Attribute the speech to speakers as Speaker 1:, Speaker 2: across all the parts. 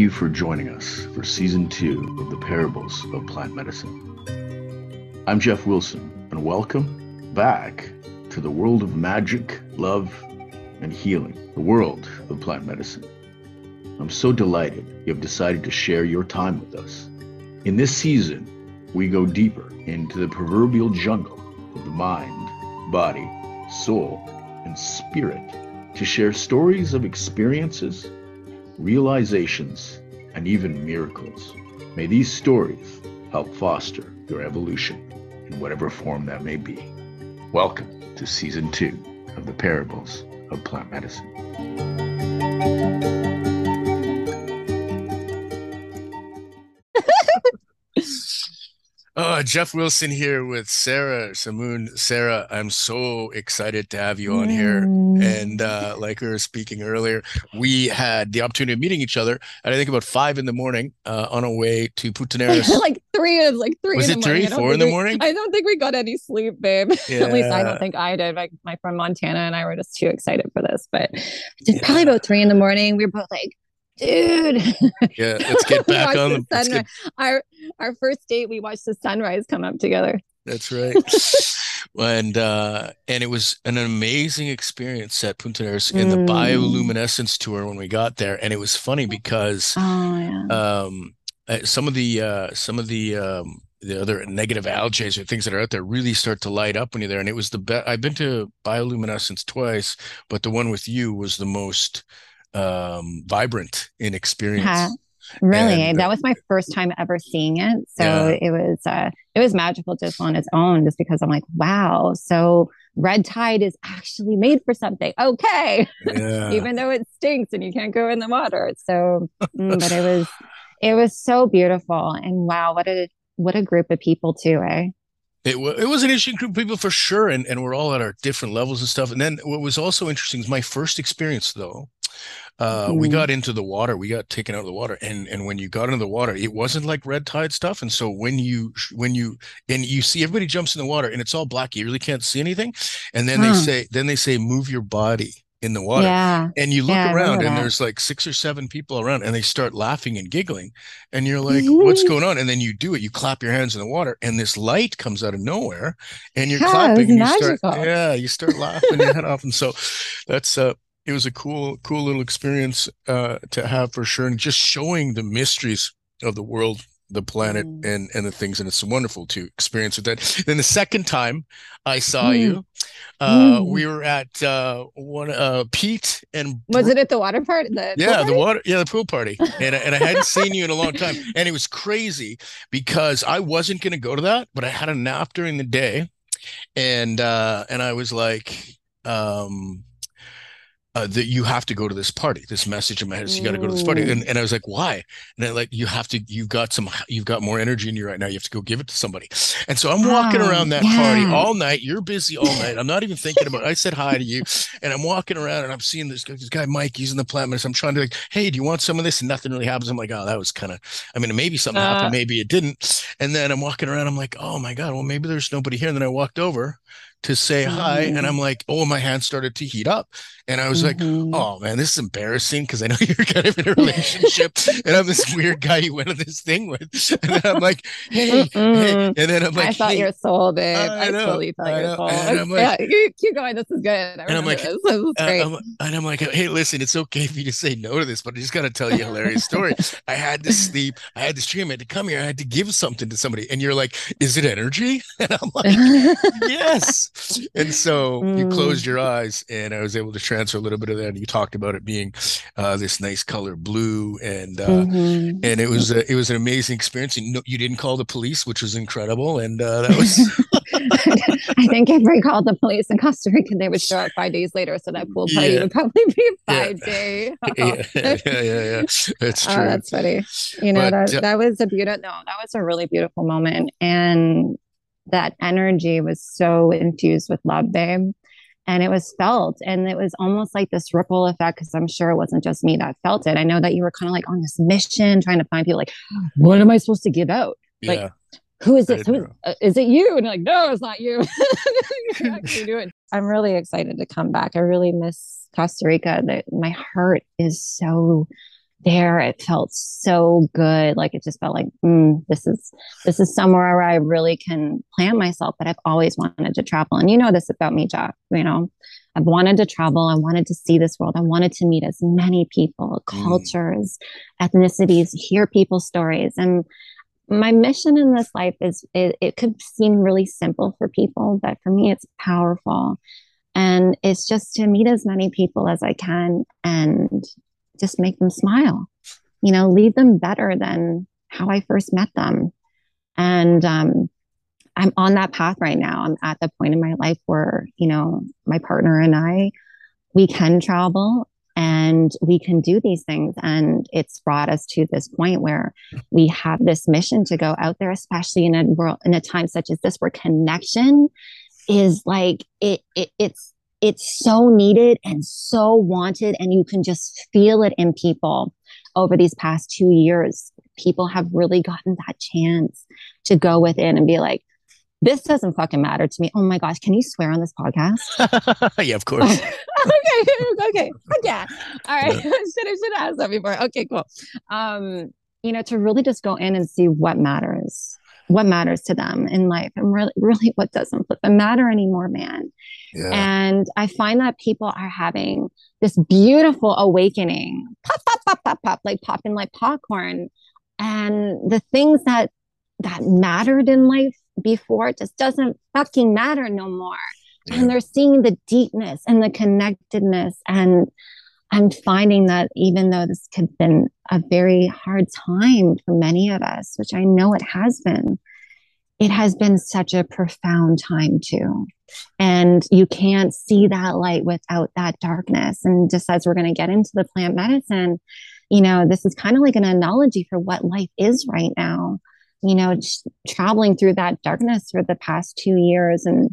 Speaker 1: you for joining us for season two of the Parables of Plant Medicine. I'm Geoff Wilson, and welcome back to the world of magic, love, and healing, the world of plant medicine. I'm so delighted you have decided to share your time with us. In this season, we go deeper into the proverbial jungle of the mind, body, soul, and spirit to share stories of experiences realizations, and even miracles. May these stories help foster your evolution in whatever form that may be. Welcome to season two of the Parables of Plant Medicine.
Speaker 2: Uh, Geoff Wilson here with Sarah Shamoon. Sarah, I'm so excited to have you on here. And uh, like we were speaking earlier, we had the opportunity of meeting each other at I think about five in the morning uh, on our way to Puntarenas.
Speaker 3: like three, like three.
Speaker 2: Was it three, four in the morning?
Speaker 3: I don't think we got any sleep, babe. Yeah. at least I don't think I did. My, my friend Montana and I were just too excited for this. But it's yeah. probably about three in the morning. We were both like, dude.
Speaker 2: Yeah, let's get back on the,
Speaker 3: the get... Our our first date, we watched the sunrise come up together.
Speaker 2: That's right. and uh and it was an amazing experience at Puntarenas in the mm. bioluminescence tour when we got there and it was funny because
Speaker 3: oh, yeah.
Speaker 2: um uh, some of the uh some of the um the other negative algae or things that are out there really start to light up when you're there and it was the best i've been to bioluminescence twice but the one with you was the most um, vibrant in experience. Yeah,
Speaker 3: really, and, that was my first time ever seeing it. So yeah. it was uh, it was magical just on its own, just because I'm like, wow. So red tide is actually made for something. Okay, yeah. even though it stinks and you can't go in the water. So, mm, but it was it was so beautiful, and wow, what a what a group of people too, eh?
Speaker 2: It, w- it was an interesting group of people for sure, and, and we're all at our different levels and stuff. And then what was also interesting is my first experience, though, uh, mm. we mm-hmm. got into the water we got taken out of the water and and when you got into the water it wasn't like red tide stuff and so when you when you and you see everybody jumps in the water and it's all black you really can't see anything and then huh. they say then they say move your body in the water
Speaker 3: yeah.
Speaker 2: and you look yeah, around and there's like six or seven people around and they start laughing and giggling and you're like what's going on and then you do it you clap your hands in the water and this light comes out of nowhere and you're yeah, clapping and you magical. start yeah you start laughing your head off and so that's uh it was a cool, cool little experience uh, to have for sure, and just showing the mysteries of the world, the planet, mm. and and the things, and it's wonderful to experience with that. Then the second time I saw mm. you, uh, mm. we were at uh, one uh, Pete and
Speaker 3: was it at the water park? The
Speaker 2: yeah, the water, yeah, the pool party, and and I hadn't seen you in a long time, and it was crazy because I wasn't going to go to that, but I had a nap during the day, and uh, and I was like. Um, uh, that you have to go to this party. This message in my head is you got to go to this party. And, and I was like, why? And I like, you have to, you've got some, you've got more energy in you right now. You have to go give it to somebody. And so I'm walking around that yeah. party all night. You're busy all night. I'm not even thinking about, I said hi to you and I'm walking around and I'm seeing this, this guy, Mike, he's in the plant medicine. I'm trying to like, Hey, do you want some of this? And nothing really happens. I'm like, oh, that was kind of, I mean, maybe something uh, happened, maybe it didn't. And then I'm walking around. I'm like, oh my God, well, maybe there's nobody here. And then I walked over to say mm-hmm. hi. And I'm like, oh, my hand started to heat up. And I was mm-hmm. like, oh man, this is embarrassing because I know you're kind of in a relationship and I'm this weird guy you went to this thing with. And then I'm like, hey, hey. and then I'm like, I
Speaker 3: thought
Speaker 2: hey.
Speaker 3: you're soul, babe. I, I totally thought you're soul. And I'm like, yeah, you keep going. This is good. I
Speaker 2: and I'm like, this. This uh, I'm, and I'm like, hey, listen, it's okay for you to say no to this, but I just got to tell you a hilarious story. I had to sleep. I had to stream. I had to come here. I had to give something to somebody. And you're like, is it energy? And I'm like, yes. And so mm. you closed your eyes and I was able to transfer a little bit of that. And you talked about it being uh, this nice color blue. And, uh, mm-hmm. and it was, a, it was an amazing experience. And you didn't call the police, which was incredible. And uh, that was,
Speaker 3: I think if we called the police in Costa Rica, they would show up five days later. So that pool party yeah. would probably be five yeah. day.
Speaker 2: yeah, yeah, yeah, yeah. That's oh, true.
Speaker 3: Oh, that's funny. You know, but, that, that was a beautiful, no, that was a really beautiful moment. And that energy was so infused with love, babe. And it was felt, and it was almost like this ripple effect because I'm sure it wasn't just me that felt it. I know that you were kind of like on this mission, trying to find people like, what am I supposed to give out? Like, who is this? Who is, uh, is, it you? And like, no, it's not you. you actually do it. I'm really excited to come back. I really miss Costa Rica. That my heart is so there. It felt so good. Like it just felt like mm, this is this is somewhere where i really can plant myself but i've always wanted to travel. And you know this about me jack you know? I've wanted to travel. I wanted to see this world. I wanted to meet as many people mm. cultures mm. ethnicities hear people's stories. And my mission in this life is it, it could seem really simple for people but for me it's powerful. And it's just to meet as many people as i can and just make them smile, you know, leave them better than how I first met them. And um, I'm on that path right now. I'm at the point in my life where, you know, my partner and I, we can travel and we can do these things. And it's brought us to this point where we have this mission to go out there, especially in a world, in a time such as this, where connection is like, it, it it's, it's so needed and so wanted and you can just feel it in people. Over these past two years people have really gotten that chance to go within and be like this doesn't fucking matter to me. Oh my gosh can you swear on this podcast?
Speaker 2: Yeah of course.
Speaker 3: Okay okay yeah all right. Yeah. should have should have asked that before. Okay cool. Um you know to really just go in and see what matters what matters to them in life and really really what doesn't matter anymore man yeah. And I find that people are having this beautiful awakening, pop, pop, pop, pop, pop, like popping like popcorn. And the things that that mattered in life before just doesn't fucking matter no more. Yeah. And they're seeing the deepness and the connectedness. And I'm finding that even though this could have been a very hard time for many of us, which I know it has been, it has been such a profound time too. And you can't see that light without that darkness. And just as we're going to get into the plant medicine, you know, this is kind of like an analogy for what life is right now. You know, traveling through that darkness for the past two years and,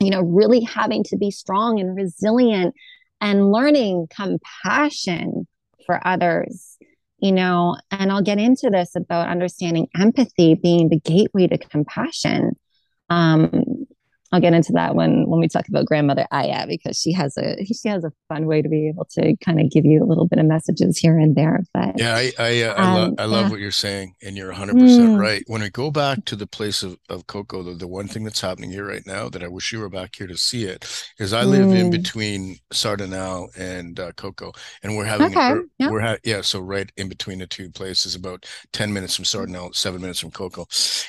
Speaker 3: you know, really having to be strong and resilient and learning compassion for others you know, and I'll get into this about understanding empathy being the gateway to compassion. Um, I'll get into that when when we talk about grandmother Aya because she has a she has a fun way to be able to kind of give you a little bit of messages here and there. But
Speaker 2: yeah, I I, uh, I, um, I love yeah. what you're saying, and you're 100 mm. percent right. When we go back to the place of of Coco, the, the one thing that's happening here right now that I wish you were back here to see it is I live mm. in between Sardinal and uh, Coco, and we're having okay. yeah. we're ha- yeah, so right in between the two places, about 10 minutes from Sardinal, seven minutes from Coco,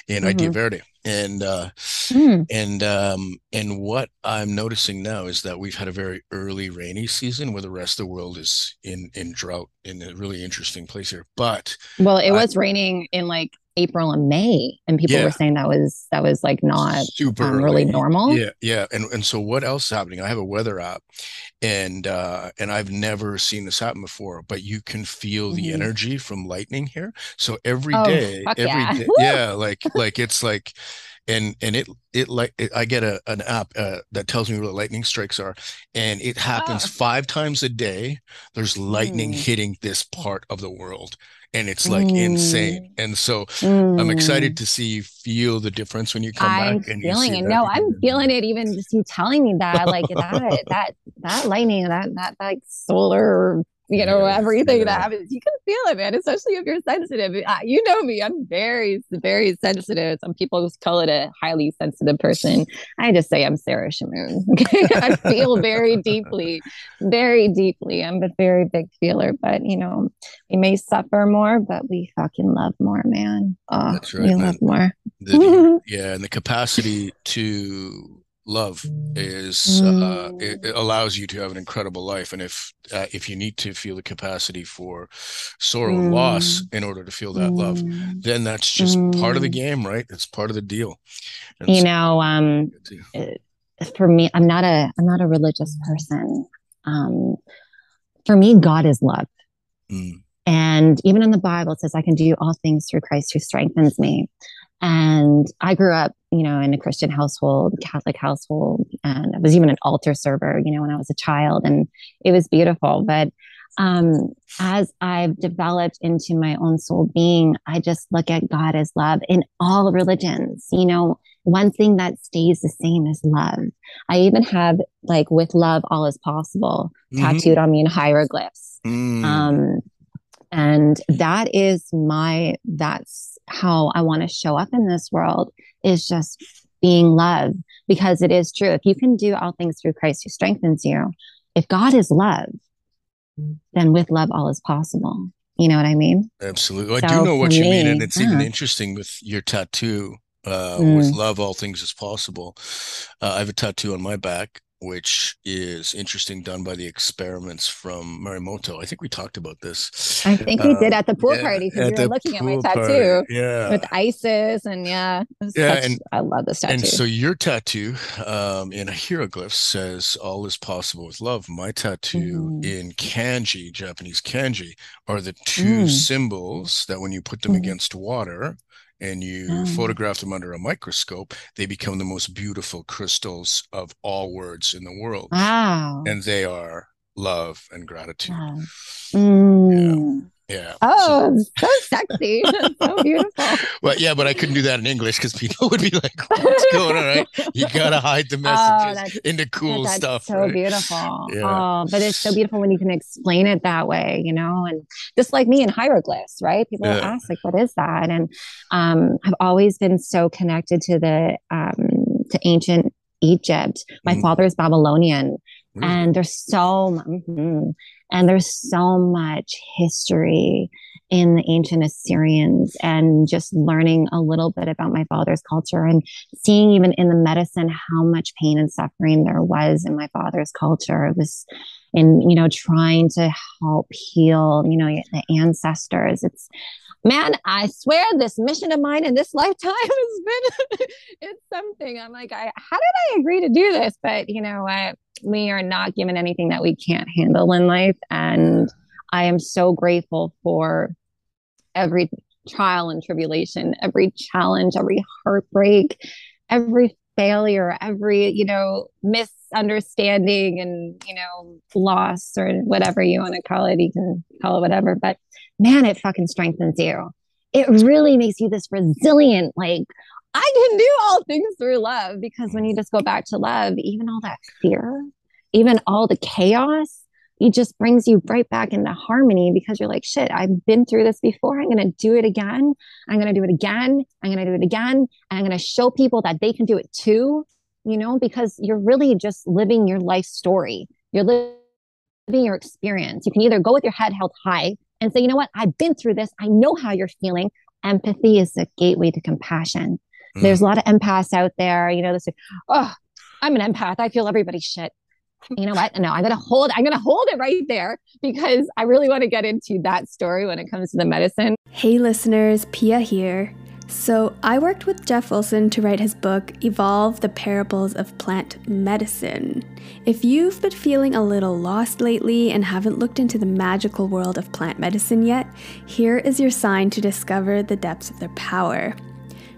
Speaker 2: in mm-hmm. Idea Verde and uh mm. and um and what i'm noticing now is that we've had a very early rainy season where the rest of the world is in in drought in a really interesting place here but
Speaker 3: well it was raining in like April and May, and people yeah. were saying that was that was like not super um, really normal.
Speaker 2: Yeah, yeah. And and so what else is happening? I have a weather app, and uh, and I've never seen this happen before. But you can feel mm-hmm. the energy from lightning here. So every oh, day, every yeah. day, yeah, like like it's like and and it it like it, I get a an app uh, that tells me where the lightning strikes are, and it happens oh. five times a day. There's lightning mm. hitting this part of the world, and it's like mm. insane. And so mm. I'm excited mm. to see you feel the difference when you come I'm back.
Speaker 3: And feeling it. No, I'm feeling it even just you telling me that. Like that that that lightning, that that like solar you know, yes, everything yeah. that happens. You can feel it, man, especially if you're sensitive. You know me, I'm very, very sensitive. Some people just call it a highly sensitive person. I just say I'm Sarah Shamoon. Okay. I feel very deeply, very deeply. I'm a very big feeler, but you know, we may suffer more, but we fucking love more, man. Oh, That's right, we man. love more.
Speaker 2: The, yeah. And the capacity to love is uh, mm. uh, it, it, allows you to have an incredible life and if uh, if you need to feel the capacity for sorrow mm. and loss mm. in order to feel that mm. love then that's just part of the mm. game right it's part of the deal
Speaker 3: and you so, know um uh, for me i'm not a i'm not a religious person um for me god is love mm. and even in the bible it says i can do all things through christ who strengthens me and I grew up, you know, in a Christian household, Catholic household, and I was even an altar server, you know, when I was a child, and it was beautiful. But um, as I've developed into my own soul being, I just look at God as love in all religions. You know, one thing that stays the same is love. I even have like with love, all is possible mm-hmm. tattooed on me in hieroglyphs. Mm. Um, And that is my, that's how I want to show up in this world is just being love because it is true. If you can do all things through Christ who strengthens you, if God is love, then with love, all is possible. You know what I mean?
Speaker 2: Absolutely. So I do know what you me, mean. And it's yeah. even interesting with your tattoo uh, mm. with love, all things is possible. Uh, I have a tattoo on my back which is interesting, done by the experiments from Marimoto. I think we talked about this.
Speaker 3: I think we did at the pool yeah, party because we were looking at my tattoo.
Speaker 2: Party. Yeah.
Speaker 3: With Isis and yeah.
Speaker 2: Yeah. Such, and
Speaker 3: I love this tattoo.
Speaker 2: And so your tattoo um, in a hieroglyph says all is possible with love. My tattoo mm. in kanji, Japanese kanji, are the two mm. symbols that when you put them mm. against water, and you mm. photograph them under a microscope, they become the most beautiful crystals of all words in the world.
Speaker 3: Wow.
Speaker 2: And they are love and gratitude. Wow.
Speaker 3: Mm.
Speaker 2: Yeah.
Speaker 3: Oh, so, sexy. so beautiful.
Speaker 2: Well, yeah, but I couldn't do that in English because people would be like, what's going on? Right? You got to hide the oh, messages oh, into cool
Speaker 3: that's
Speaker 2: stuff.
Speaker 3: so
Speaker 2: right?
Speaker 3: beautiful. Yeah. Oh, but it's so beautiful when you can explain it that way, you know, and just like me in hieroglyphs, right? People yeah. ask, like, what is that? And um, I've always been so connected to the, um, to ancient Egypt. My mm. father is Babylonian. Mm. And there's so, mm-hmm. And there's so much history in the ancient Assyrians and just learning a little bit about my father's culture and seeing even in the medicine how much pain and suffering there was in my father's culture. It was in, you know, trying to help heal, you know, the ancestors. It's, man, I swear this mission of mine in this lifetime has been, it's something. I'm like, I, how did I agree to do this? But, you know, what? we are not given anything that we can't handle in life. And I am so grateful for every trial and tribulation, every challenge, every heartbreak, every failure, every, you know, misunderstanding and, you know, loss or whatever you want to call it. You can call it whatever. But man, it fucking strengthens you. It really makes you this resilient, like, I can do all things through love because when you just go back to love, even all that fear, even all the chaos, it just brings you right back into harmony because you're like, shit, I've been through this before. I'm going to do it again. I'm going to do it again. I'm going to do it again. And I'm going to show people that they can do it too, you know, because you're really just living your life story. You're living your experience. You can either go with your head held high and say, you know what, I've been through this. I know how you're feeling. Empathy is the gateway to compassion. Mm. There's a lot of empaths out there, you know, this, oh, I'm an empath. I feel everybody's shit. You know what? No, I'm gonna hold, I'm gonna hold it right there because I really want to get into that story when it comes to the medicine.
Speaker 4: Hey listeners, Pia here. So, I worked with Geoff Wilson to write his book, Evolve the Parables of Plant Medicine. If you've been feeling a little lost lately and haven't looked into the magical world of plant medicine yet, here is your sign to discover the depths of their power.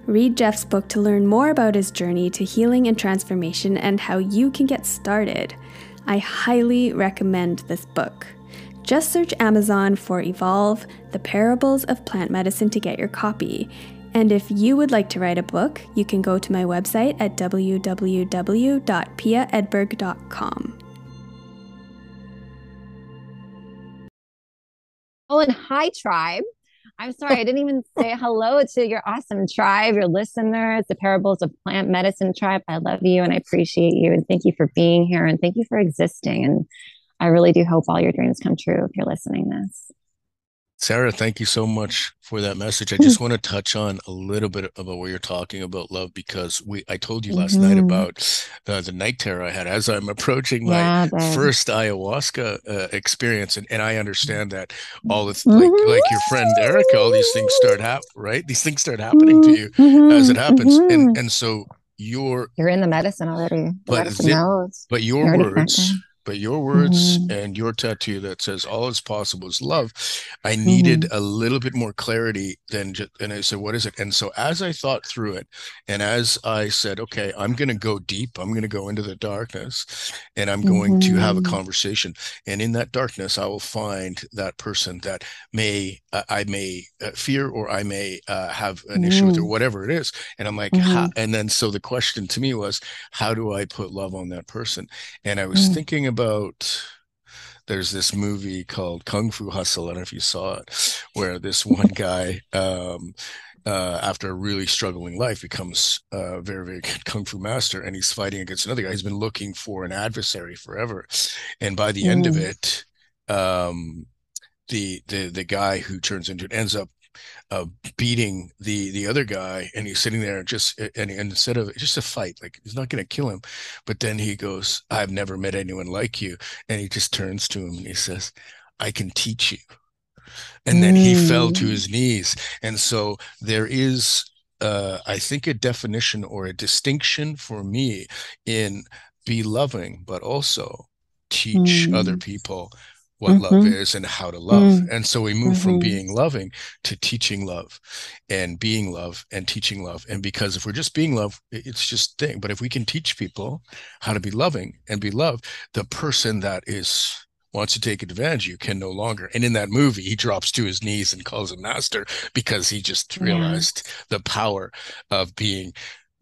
Speaker 4: Read Geoff's book to learn more about his journey to healing and transformation and how you can get started. I highly recommend this book. Just search Amazon for Evolve The Parables of Plant Medicine to get your copy. And if you would like to write a book, you can go to my website at www.piaedberg.com.
Speaker 3: Oh, and hi, tribe. I'm sorry, I didn't even say hello to your awesome tribe, your listeners, the Parables of Plant Medicine tribe. I love you and I appreciate you. And thank you for being here and thank you for existing. And I really do hope all your dreams come true if you're listening this.
Speaker 2: Sarah, thank you so much for that message. I just want to touch on a little bit about what you're talking about love because we I told you last mm-hmm. night about uh, the night terror I had as I'm approaching my yeah, first ayahuasca uh, experience, and, and I understand that all the like like your friend Erica, all these things start happen right. These things start happening to you mm-hmm. as it happens, and mm-hmm. and so you're
Speaker 3: you're in the medicine already. The
Speaker 2: but
Speaker 3: medicine
Speaker 2: but your words but your words mm-hmm. and your tattoo that says all is possible is love i needed mm-hmm. a little bit more clarity than just and i said what is it and so as i thought through it and as i said okay i'm going to go deep i'm going to go into the darkness and i'm going mm-hmm. to have a mm-hmm. conversation and in that darkness i will find that person that may uh, i may uh, fear or i may uh, have an issue with or mm. whatever it is and i'm like mm-hmm. and then so the question to me was how do i put love on that person and i was thinking about there's this movie called Kung Fu Hustle. I don't know if you saw it, where this one guy, um, uh, after a really struggling life, becomes a very, very good kung fu master, and he's fighting against another guy. He's been looking for an adversary forever, and by the mm. end of mm. it, um, the the the guy who turns into it ends up uh, beating the the other guy, and he's sitting there just and, and instead of just a fight, like he's not going to kill him, but then he goes, "I've never met anyone like you," and he just turns to him and he says, "I can teach you." And then mm. he fell to mm. his knees, and so there is, uh, I think, a definition or a distinction for me in be loving, but also teach mm. other people what mm-hmm. love is and how to love. Mm-hmm. And so we move mm-hmm. from being loving to teaching love and being love and teaching love. And because if we're just being love, it's just thing. But if we can teach people how to be loving and be loved, the person that is wants to take advantage you can no longer. And in that movie, he drops to his knees and calls him master because he just realized yeah. the power of being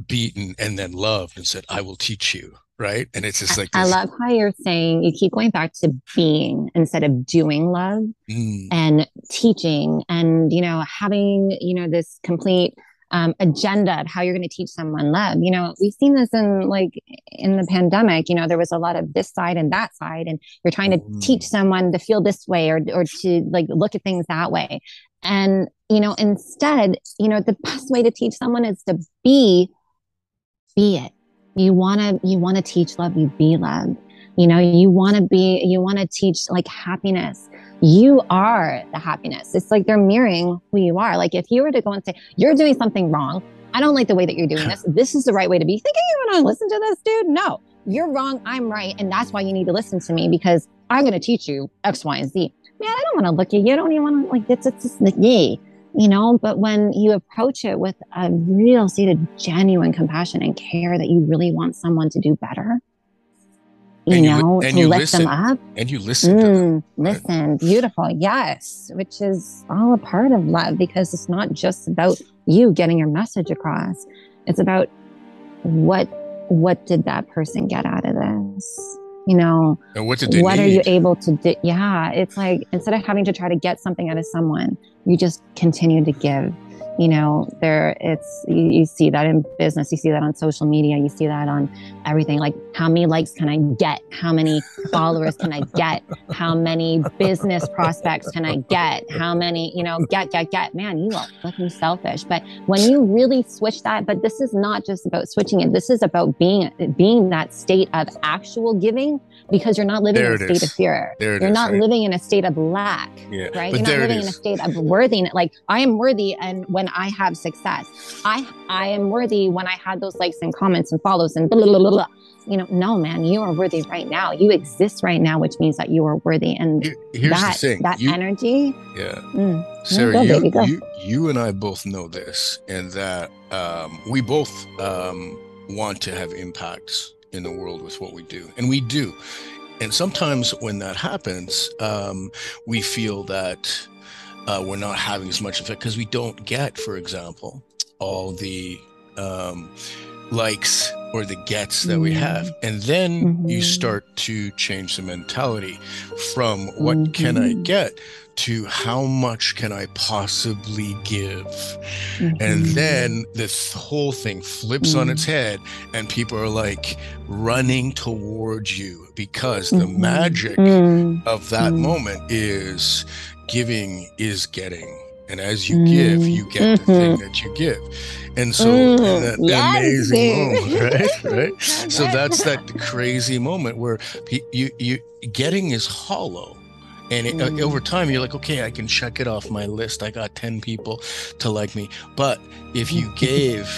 Speaker 2: beaten and then loved and said, I will teach you right? And it's just like
Speaker 3: this. I love how you're saying you keep going back to being instead of doing love mm. and teaching and you know having you know this complete um, agenda of how you're going to teach someone love. You know, we've seen this in like in the pandemic. You know, there was a lot of this side and that side, and you're trying to mm. teach someone to feel this way or or to like look at things that way. And you know, instead, you know, the best way to teach someone is to be, be it you want to you want to teach love you be love. You know you want to be you want to teach like happiness. You are the happiness. It's like they're mirroring who you are. Like if you were to go and say you're doing something wrong. I don't like the way that you're doing this. This is the right way to be thinking. You want to listen to this dude? No. You're wrong. I'm right. And that's why you need to listen to me because i'm going to teach you x y and z. Man i don't want to look at you. I don't even want to like it's, it's just like yay you know but when you approach it with a real seated genuine compassion and care that you really want someone to do better you, you know to lift
Speaker 2: listen,
Speaker 3: them up.
Speaker 2: And you listen mm, them,
Speaker 3: listen. Beautiful. Yes which is all a part of love because it's not just about you getting your message across. It's about what what did that person get out of this? You know
Speaker 2: and what
Speaker 3: what are you able to do? Yeah it's like instead of having to try to get something out of someone you just continue to give you know there it's you, you, see that in business you see that on social media you see that on everything like how many likes can i get how many followers can i get how many business prospects can i get how many you know get get get man you are fucking selfish but when you really switch that but this is not just about switching it this is about being being that state of actual giving because you're not living there in a state is. of fear.
Speaker 2: There
Speaker 3: you're
Speaker 2: is,
Speaker 3: not
Speaker 2: right?
Speaker 3: living in a state of lack,
Speaker 2: yeah.
Speaker 3: right? But you're not living in a state of worthiness. Like I am worthy, and when I have success, I I am worthy when I had those likes and comments and follows and blah, blah, blah, blah. You know, no, man, you are worthy right now. You exist right now, which means that you are worthy. And
Speaker 2: Here's
Speaker 3: that,
Speaker 2: the thing.
Speaker 3: that
Speaker 2: you,
Speaker 3: energy.
Speaker 2: Yeah. Mm, Sarah, go, you, baby, you, you and I both know this, and that um, we both um, want to have impacts in the world with what we do. And we do. And sometimes when that happens, um, we feel that uh, we're not having as much effect because we don't get, for example, all the um, likes or the gets that we have. Mm-hmm. And then mm-hmm. you start to change the mentality from what mm-hmm. can I mm-hmm. get to how much can I possibly give? Mm-hmm. And then this whole thing flips mm-hmm. on its mm. head, and people are like running towards you because the mm-hmm. magic of that moment is giving is getting. And as you give, you get the thing mm-hmm. that you give. And so mm, that, yes, amazing moment, right? Right. so that's that crazy moment where you you getting is hollow and it, mm. uh, over time, you're like, okay, I can check it off my list. I got 10 people to like me. But if you gave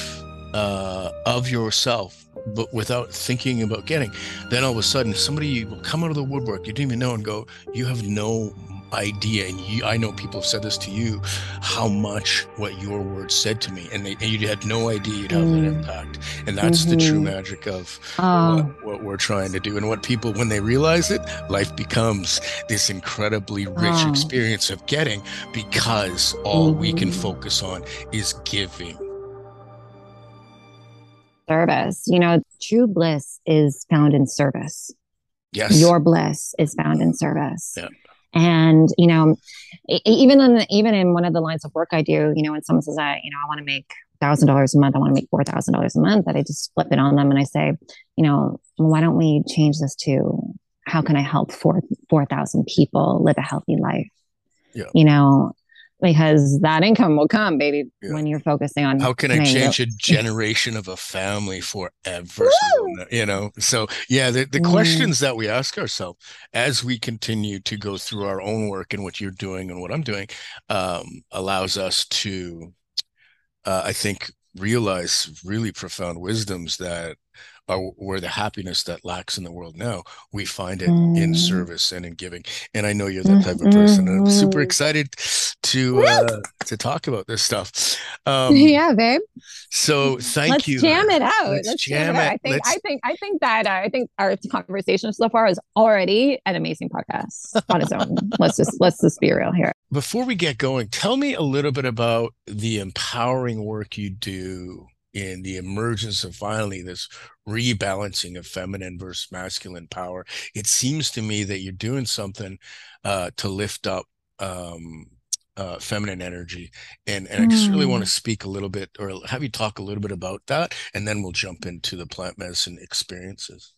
Speaker 2: uh, of yourself, but without thinking about getting, then all of a sudden somebody will come out of the woodwork you didn't even know and go, you have no idea and you, i know people have said this to you how much what your words said to me and, they, and you had no idea you'd have mm. that impact and that's mm-hmm. the true mm-hmm. magic of oh. what, what, we're trying to do and what people when they realize it life becomes this incredibly rich oh. experience of getting because all mm-hmm. we can mm-hmm. focus on is giving
Speaker 3: service you know true bliss is found in service
Speaker 2: Yes.
Speaker 3: Your bliss is found in service.
Speaker 2: Yeah.
Speaker 3: And you know, even in even in one of the lines of work I do, you know, when someone says, "I, you know, I want to make thousand dollars a month, I want to make four thousand dollars a month," that I just flip it on them and I say, you know, why don't we change this to how can I help four four thousand people live a healthy life?
Speaker 2: Yeah.
Speaker 3: You know, because that income will come, baby, yeah. when you're focusing on
Speaker 2: how can I change a generation of a family forever? you know, so yeah, the, the mm. questions that we ask ourselves as we continue to go through our own work and what you're doing and what I'm doing um, allows us to, uh, I think, realize really profound wisdoms that are where the happiness that lacks in the world now we find it mm. in service and in giving. And i know you're that type of person and i'm super mm-hmm. excited to uh to talk about this stuff.
Speaker 3: Um yeah babe.
Speaker 2: so thank
Speaker 3: let's
Speaker 2: you.
Speaker 3: jam it out. Let's, let's jam, jam, it, out. i think let's... i think i think that uh, i think our conversation so far is already an amazing podcast on its own. Let's just let's just be real here.
Speaker 2: Before we get going tell me a little bit about the empowering work you do in the emergence of finally this rebalancing of feminine versus masculine power. It seems to me that you're doing something uh, to lift up um, uh, feminine energy, and and mm. I just really want to hmm. speak a little bit, or have you talk a little bit about that, and then we'll jump into the plant medicine experiences.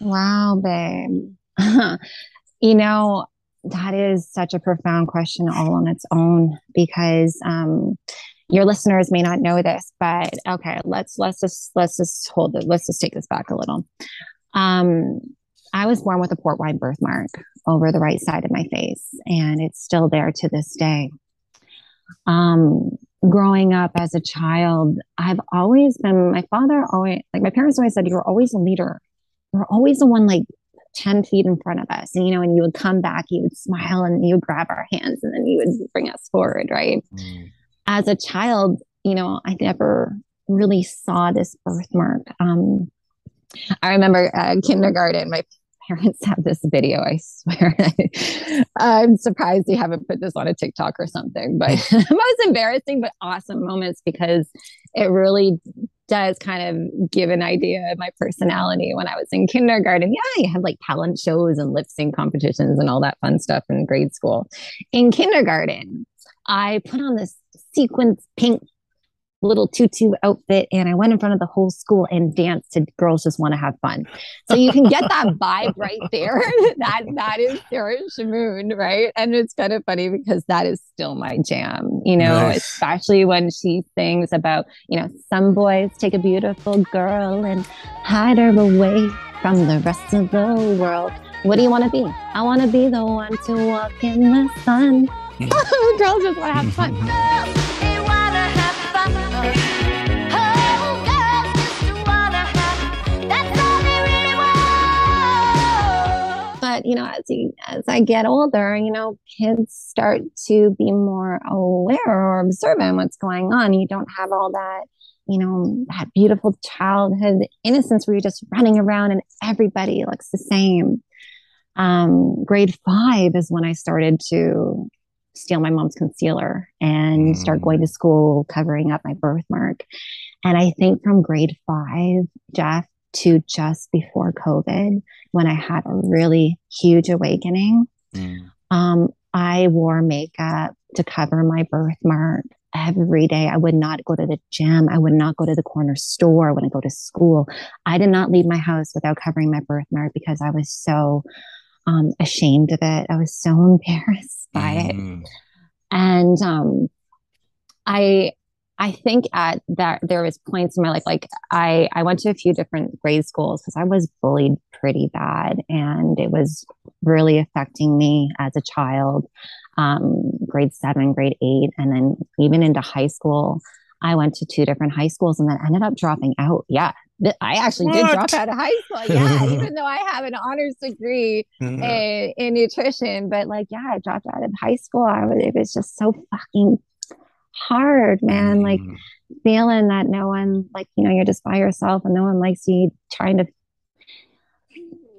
Speaker 3: Wow, babe. you know, that is such a profound question all on its own because um, your listeners may not know this, but okay, let's let's just let's just hold it. Let's just take this back a little. Um, I was born with a port wine birthmark over the right side of my face, and it's still there to this day. Um, growing up as a child, I've always been. My father always, like my parents always said, you were always a leader. You were always the one like 10 feet in front of us. And, you know, and you would come back, you would smile and you would grab our hands and then you would bring us forward, right? Mm as a child, you know, I never really saw this birthmark. Um, I remember uh, kindergarten, my parents have this video, I swear. I'm surprised they haven't put this on a TikTok or something, but most embarrassing but awesome moments because it really does kind of give an idea of my personality when I was in kindergarten. Yeah, you had like talent shows and lip sync competitions and all that fun stuff in grade school. In kindergarten, I put on this sequins pink little tutu outfit and I went in front of the whole school and danced to Girls Just Want to Have Fun. So you can get that vibe right there. that that is Sarah Shamoon, right? And it's kind of funny because that is still my jam, you know, nice. especially when she sings about, you know, some boys take a beautiful girl and hide her away from the rest of the world. What do you want to be? I want to be the one to walk in the sun. Girls just want to have fun. You know, as you as I get older, you know, kids start to be more aware or observant what's going on. You don't have all that you know, that beautiful childhood innocence where you're just running around and everybody looks the same. Um, grade five is when I started to steal my mom's concealer and mm. start going to school covering up my birthmark. And I think from grade five, Geoff, to just before COVID, when I had a really huge awakening, mm. um, I wore makeup to cover my birthmark every day. I would not go to the gym. I would not go to the corner store. I wouldn't go to school. I did not leave my house without covering my birthmark because I was so um, ashamed of it. I was so embarrassed by mm. it. And um, I I think at that there was points in my life like I I went to a few different grade schools because I was bullied pretty bad and it was really affecting me as a child. Um, grade seven, grade eight, and then even into high school. I went to two different high schools and then ended up dropping out. Yeah, I actually what? did drop out of high school. Yeah, even though I have an honors degree mm-hmm. in, in, nutrition, but like, yeah, I dropped out of high school. I was, it was just so fucking hard, man. Mm. Like feeling that no one, like, you know, you're just by yourself and no one likes you, trying to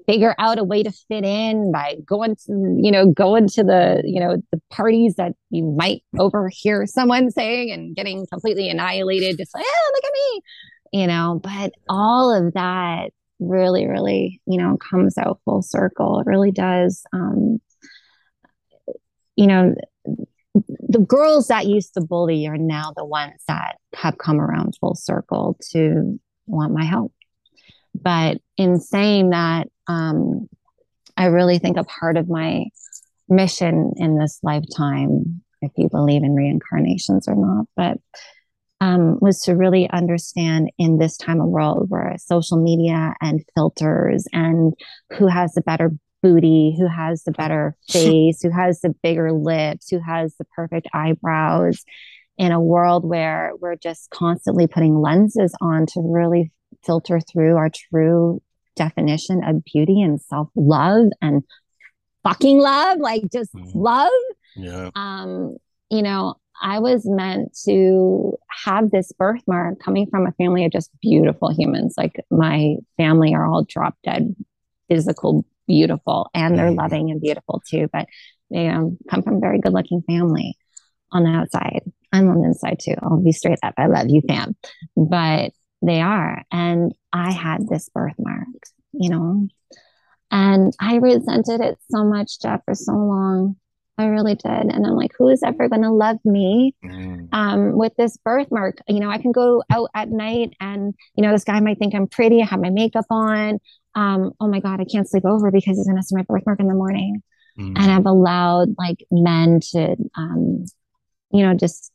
Speaker 3: figure out a way to fit in by going to, you know, going to the, you know, the parties that you might overhear someone saying and getting completely annihilated, just like, oh, look at me you know, but all of that really, really, you know, comes out full circle. It really does. Um, you know, the girls that used to bully are now the ones that have come around full circle to want my help. But in saying that, um, I really think a part of my mission in this lifetime, if you believe in reincarnations or not, but um, was to really understand in this time of world where social media and filters and who has the better booty, who has the better face, who has the bigger lips, who has the perfect eyebrows, in a world where we're just constantly putting lenses on to really filter through our true definition of beauty and self love and fucking love, like just mm. love.
Speaker 2: Yeah.
Speaker 3: Um, you know, I was meant to have this birthmark coming from a family of just beautiful humans. Like my family are all drop dead, physical, beautiful, and they're mm. loving and beautiful too. But they um, come from a very good looking family on the outside. I'm on the inside too. I'll be straight up. I love you, fam. But they are. And I had this birthmark, you know, and I resented it so much, Geoff, for so long. I really did. And I'm like, who is ever going to love me mm. um, with this birthmark? You know, I can go out at night and, you know, this guy might think I'm pretty. I have my makeup on. Um, oh my God, I can't sleep over because he's going to see my birthmark in the morning. Mm. And I've allowed like men to, um, you know, just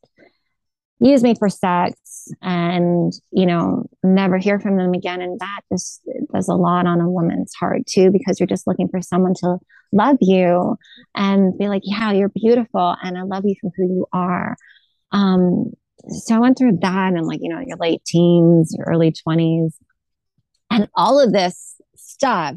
Speaker 3: use me for sex and you know never hear from them again and that just does a lot on a woman's heart too because you're just looking for someone to love you and be like yeah you're beautiful and i love you for who you are um so i went through that and like you know your late teens your early 20s and all of this stuff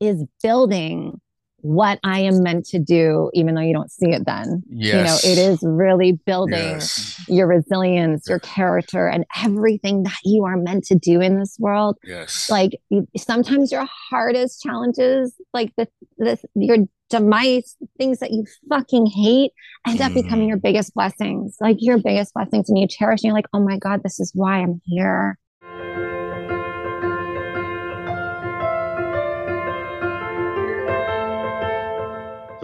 Speaker 3: is building what I am meant to do, even though you don't see it then.
Speaker 2: Yes.
Speaker 3: You know, it is really building yes. your resilience, your character, and everything that you are meant to do in this world.
Speaker 2: Yes.
Speaker 3: Like sometimes your hardest challenges, like the, the your demise, things that you fucking hate, end up mm. becoming your biggest blessings. Like your biggest blessings, and you cherish. And you're like, oh my god, this is why I'm here.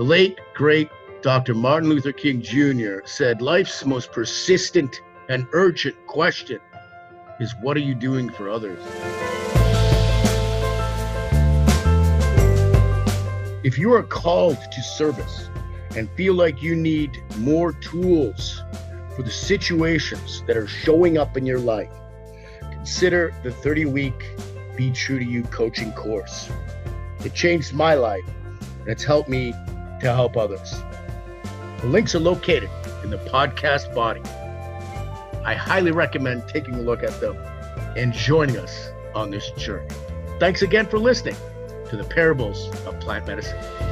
Speaker 1: The late, great Dr. Martin Luther King Jr. said life's most persistent and urgent question is what are you doing for others? If you are called to service and feel like you need more tools for the situations that are showing up in your life, consider the 30 week Be True to You coaching course. It changed my life and it's helped me to help others. The links are located in the podcast body. I highly recommend taking a look at them and joining us on this journey. Thanks again for listening to the Parables of Plant Medicine.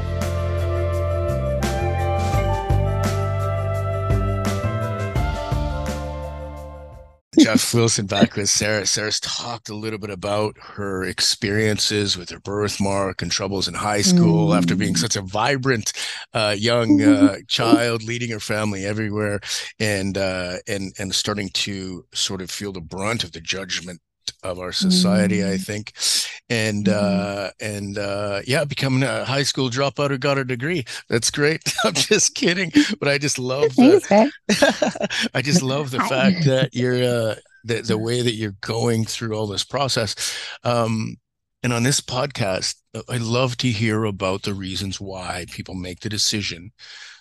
Speaker 2: Geoff Wilson back with Sarah. Sarah's talked a little bit about her experiences with her birthmark and troubles in high school mm. after being mm. such a vibrant uh, young uh, child, leading her family everywhere, and uh, and and starting to sort of feel the brunt of the judgment of our society, mm. I think. And mm. uh and uh yeah, becoming a high school dropout who got a degree. That's great. I'm just kidding. But I just love the, I just love the fact that you're uh the, the way that you're going through all this process. Um and on this podcast, I love to hear about the reasons why people make the decision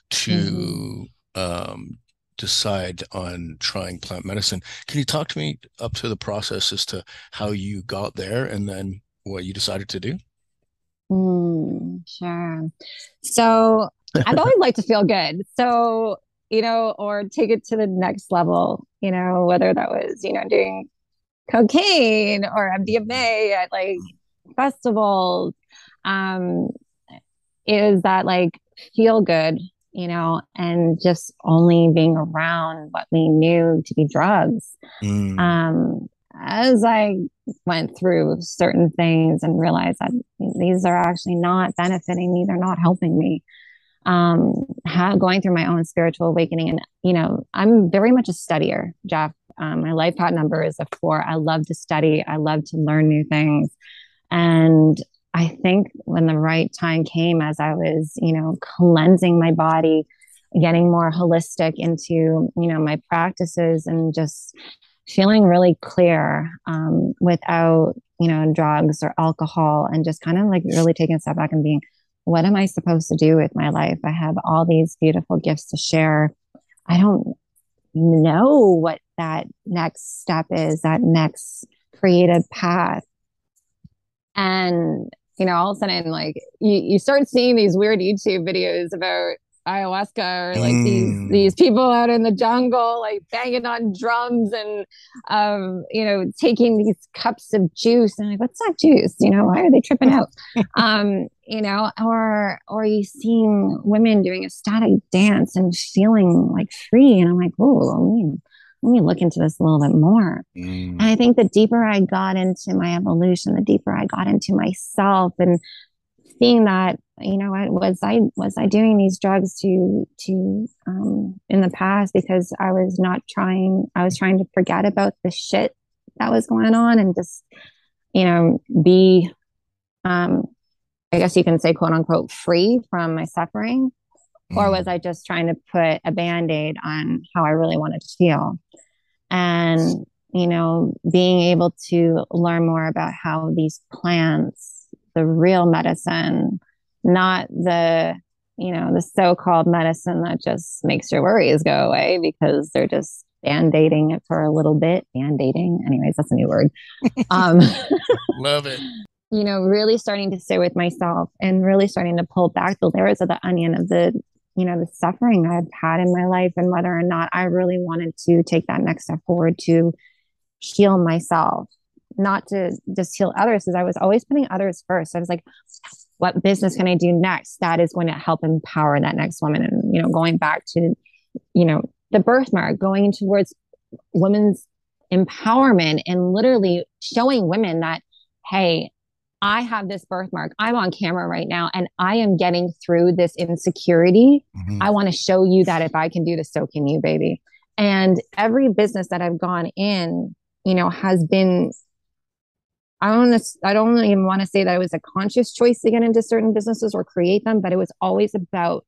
Speaker 2: to mm-hmm. um decide on trying plant medicine. Can you talk to me up to the process as to how you got there and then what you decided to do?
Speaker 3: Mm, sure. So I've always liked to feel good. So, you know, or take it to the next level, you know, whether that was, you know, doing cocaine or MDMA at like festivals, um, is that like feel good you know, and just only being around what we knew to be drugs. Mm. Um, as I went through certain things and realized that these are actually not benefiting me, they're not helping me. Um, how, going through my own spiritual awakening, and you know, I'm very much a studier, Geoff. Um, my life path number is a four. I love to study. I love to learn new things. And I think when the right time came, as I was, you know, cleansing my body, getting more holistic into, you know, my practices and just feeling really clear um, without, you know, drugs or alcohol and just kind of like really taking a step back and being, what am I supposed to do with my life? I have all these beautiful gifts to share. I don't know what that next step is, that next creative path. And, you know, all of a sudden, like you, you start seeing these weird YouTube videos about ayahuasca or like mm. these these people out in the jungle like banging on drums and um you know taking these cups of juice. And like what's that juice? You know why are they tripping out? Um you know or or you seeing women doing ecstatic dance and feeling like free. And i'm like oh let me let me look into this a little bit more mm. and i think the deeper i got into my evolution the deeper i got into myself and seeing that you know what was i was i doing these drugs to to um in the past because i was not trying i was trying to forget about the shit that was going on and just you know be um i guess you can say quote unquote free from my suffering mm. or was i just trying to put a band-aid on how i really wanted to feel and you know being able to learn more about how these plants the real medicine, not the, you know, the so called medicine that just makes your worries go away because they're just band aiding it for a little bit. Band aiding. Anyways, that's a new word. Um,
Speaker 2: Love it.
Speaker 3: You know, really starting to sit with myself and really starting to pull back the layers of the onion of the, you know, the suffering I've had in my life and whether or not I really wanted to take that next step forward to heal myself not to just heal others because I was always putting others first. I was like, what business can I do next that is going to help empower that next woman? And, you know, going back to, you know, the birthmark, going towards women's empowerment and literally showing women that, hey, I have this birthmark. I'm on camera right now and I am getting through this insecurity. Mm-hmm. I want to show you that if I can do this, so can you, baby. And every business that I've gone in, you know, has been I don't I don't even want to say that it was a conscious choice to get into certain businesses or create them, but it was always about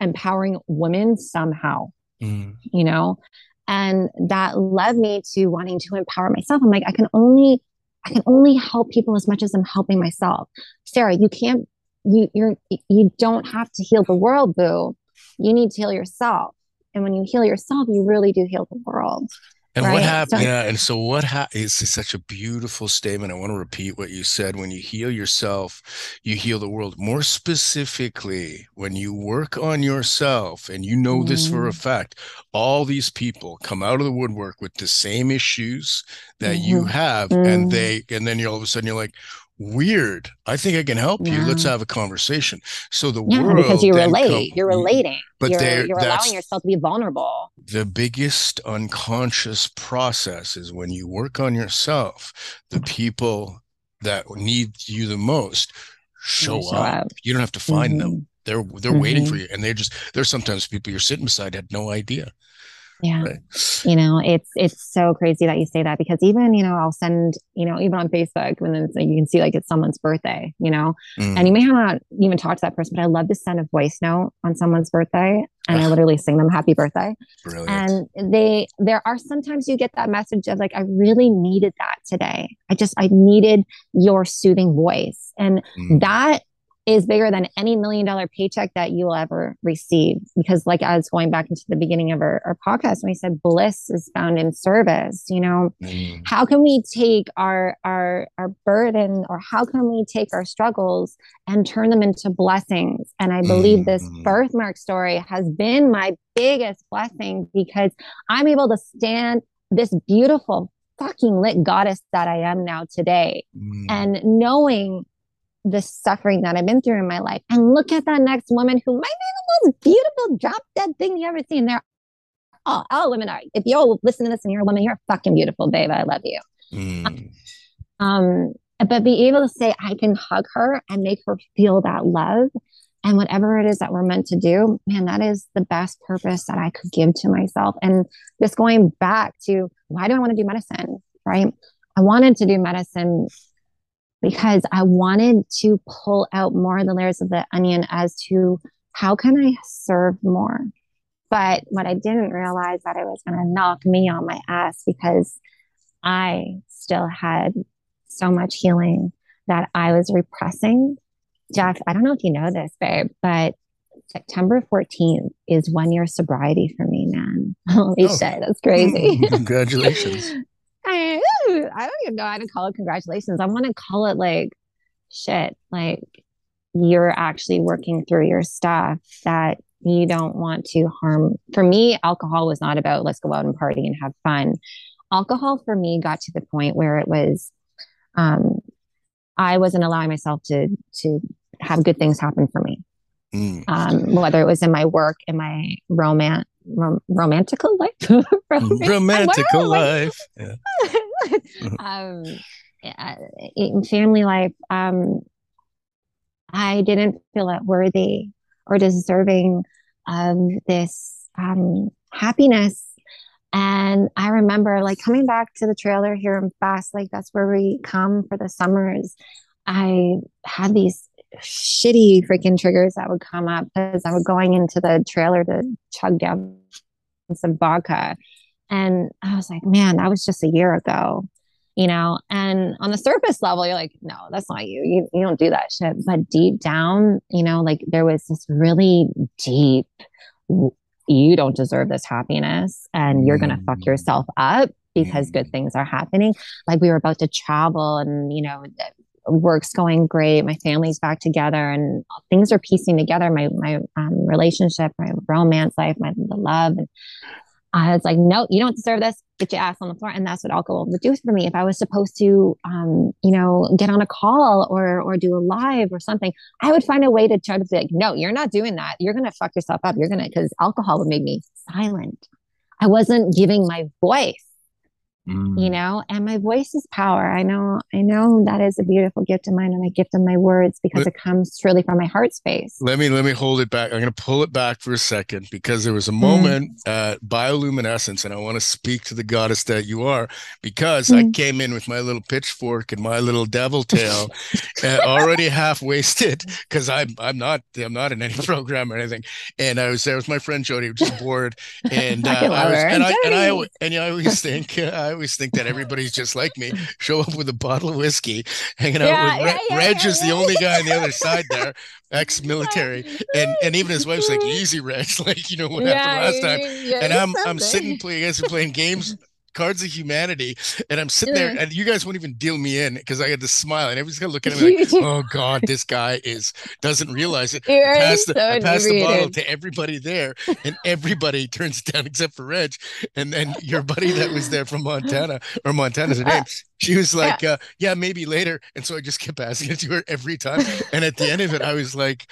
Speaker 3: empowering women somehow. Mm. You know, and that led me to wanting to empower myself. I'm like, I can only I can only help people as much as I'm helping myself. Sarah, you can't you you're you don't have to heal the world, boo. You need to heal yourself. And when you heal yourself, you really do heal the world.
Speaker 2: And right? what happened? So, yeah. And so what happened is such a beautiful statement. I want to repeat what you said. When you heal yourself, you heal the world. More specifically, when you work on yourself, and you know mm. this for a mm-hmm. fact, all these people come out of the woodwork with the same issues that mm-hmm. you have. Mm. And they, and then you all of a sudden you're like, weird. I think I can help yeah. you. Let's have a conversation. So the yeah, world
Speaker 3: because you relate. Come, you're relating. But you're, you're allowing yourself to be vulnerable.
Speaker 2: The biggest unconscious process is when you work on yourself. The people that need you the most show, show up. up. You don't have to find mm-hmm. them. They're they're mm-hmm. waiting for you, and they're just there's sometimes people you're sitting beside had no idea
Speaker 3: yeah right. you know it's it's so crazy that you say that because even you know i'll send you know even on facebook when it's, you can see like it's someone's birthday you know mm. and you may have not even talk to that person but i love to send a voice note on someone's birthday and i literally sing them happy birthday Brilliant. and they there are sometimes you get that message of like i really needed that today i just i needed your soothing voice and mm. that is bigger than any million dollar paycheck that you will ever receive. Because, like, I was going back into the beginning of our, our podcast when we said bliss is found in service, you know, mm. how can we take our, our, our burden or how can we take our struggles and turn them into blessings? And I believe mm. this birthmark story has been my biggest blessing because I'm able to stand this beautiful fucking lit goddess that I am now today. Mm. And knowing the suffering that I've been through in my life and look at that next woman who might be the most beautiful drop dead thing you ever seen. There, all, all women are. If you're listening to this and you're a woman, you're fucking beautiful, babe. I love you. Mm. Um, but be able to say, I can hug her and make her feel that love. And whatever it is that we're meant to do, man, that is the best purpose that I could give to myself. And just going back to why do I want to do medicine? Right. I wanted to do medicine because I wanted to pull out more of the layers of the onion as to how can I serve more. But what I didn't realize that it was going to knock me on my ass because I still had so much healing that I was repressing. Geoff, I don't know if you know this, babe, but September 14th is one year sobriety for me, man. Holy oh. shit, that's crazy.
Speaker 2: Congratulations.
Speaker 3: I, I don't even know how to call it congratulations. I want to call it like shit, like you're actually working through your stuff that you don't want to harm. For me, alcohol was not about let's go out and party and have fun. Alcohol for me got to the point where it was, um, I wasn't allowing myself to to have good things happen for me. Mm. Um, whether it was in my work, in my romance, rom- romantical life,
Speaker 2: romantical life, yeah.
Speaker 3: um, in family life. Um, I didn't feel it worthy or deserving of this um, happiness. And I remember like coming back to the trailer here in Fast, like that's where we come for the summers. I had these shitty freaking triggers that would come up because I was going into the trailer to chug down some vodka. And I was like, man, that was just a year ago you know? And on the surface level you're like no that's not you. You, you don't do that shit. But deep down you know like there was this really deep you don't deserve this happiness and you're going to fuck mm. yourself up because good mm. things are happening. Like we were about to travel and you know work's going great my family's back together and things are piecing together. My my um, relationship my romance life my love and I was like, no, you don't deserve this. Get your ass on the floor. And that's what alcohol would do for me. If I was supposed to, um, you know, get on a call or or do a live or something, I would find a way to try to be like, no, you're not doing that. You're gonna fuck yourself up. You're gonna because alcohol would make me silent. I wasn't giving my voice mm. you know and my voice is power. I know i know that is a beautiful gift of mine and i gift them my words because let, it comes truly from my heart space.
Speaker 2: Let me let me hold it back. I'm going to pull it back for a second because there was a moment mm. at bioluminescence and i want to speak to the goddess that you are because mm. i came in with my little pitchfork and my little devil tail uh, already half wasted because i'm i'm not i'm not in any program or anything. And i was there with my friend jody just bored. And uh, I, I was, and, I, and I and I always think uh, I always think that everybody's just like me. Show up with a bottle of whiskey, hanging out yeah, with Re- yeah, Reg is the only guy on the other side there, ex-military, and and even his wife's like, "Easy, Reg," like you know what happened last time. and I'm I'm sitting playing, I guys playing games Cards of Humanity, and I'm sitting there, and you guys won't even deal me in because I had to smile, and everybody's gonna look at me like, "Oh God, this guy is doesn't realize it." I pass, the, so I pass the bottle to everybody there, and everybody turns it down except for Reg, and then your buddy that was there from Montana or Montana's her name. She was like, yeah. Uh, "Yeah, maybe later," and so I just kept asking it to her every time, and at the end of it, I was like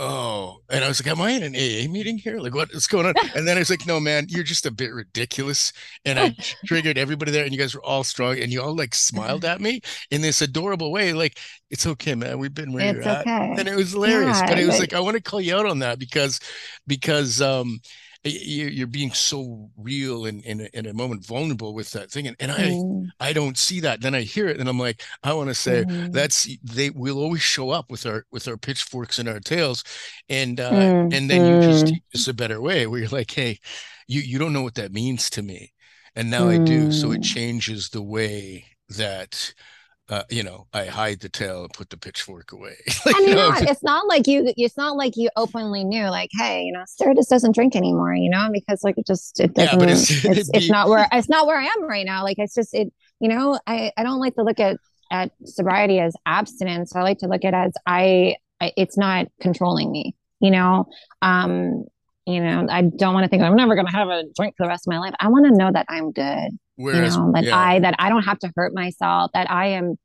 Speaker 2: oh and i was like am i in an aa meeting here? Like what is going on? And then i was like no man you're just a bit ridiculous. And i triggered everybody there and you guys were all strong and you all like smiled at me in this adorable way like it's okay man we've been where it's you're okay. at and it was hilarious yeah, but it was like i want to call you out on that because because um you're being so real and in, in, in, a moment vulnerable with that thing and, and mm. i i don't see that then i hear it and i'm like i want to say mm. that's they will always show up with our with our pitchforks and our tails and uh mm. and then you just mm. teach us a better way where you're like hey you you don't know what that means to me and now i do so it mm. changes the way that uh, you know, I hide the tail and put the pitchfork away.
Speaker 3: like, I mean, know, it's not like you. It's not like you openly knew, like, hey, you know, Sarah just doesn't drink anymore, you know, because like it just it doesn't. Yeah, it's, it's, it's not where it's not where I am right now. Like it's just it. You know, I I don't like to look at at sobriety as abstinence. I like to look at it as I, I it's not controlling me. You know, um, you know, I don't want to think I'm never going to have a drink for the rest of my life. I want to know that I'm good. Whereas, you know, that yeah. I that I don't have to hurt myself. That I am,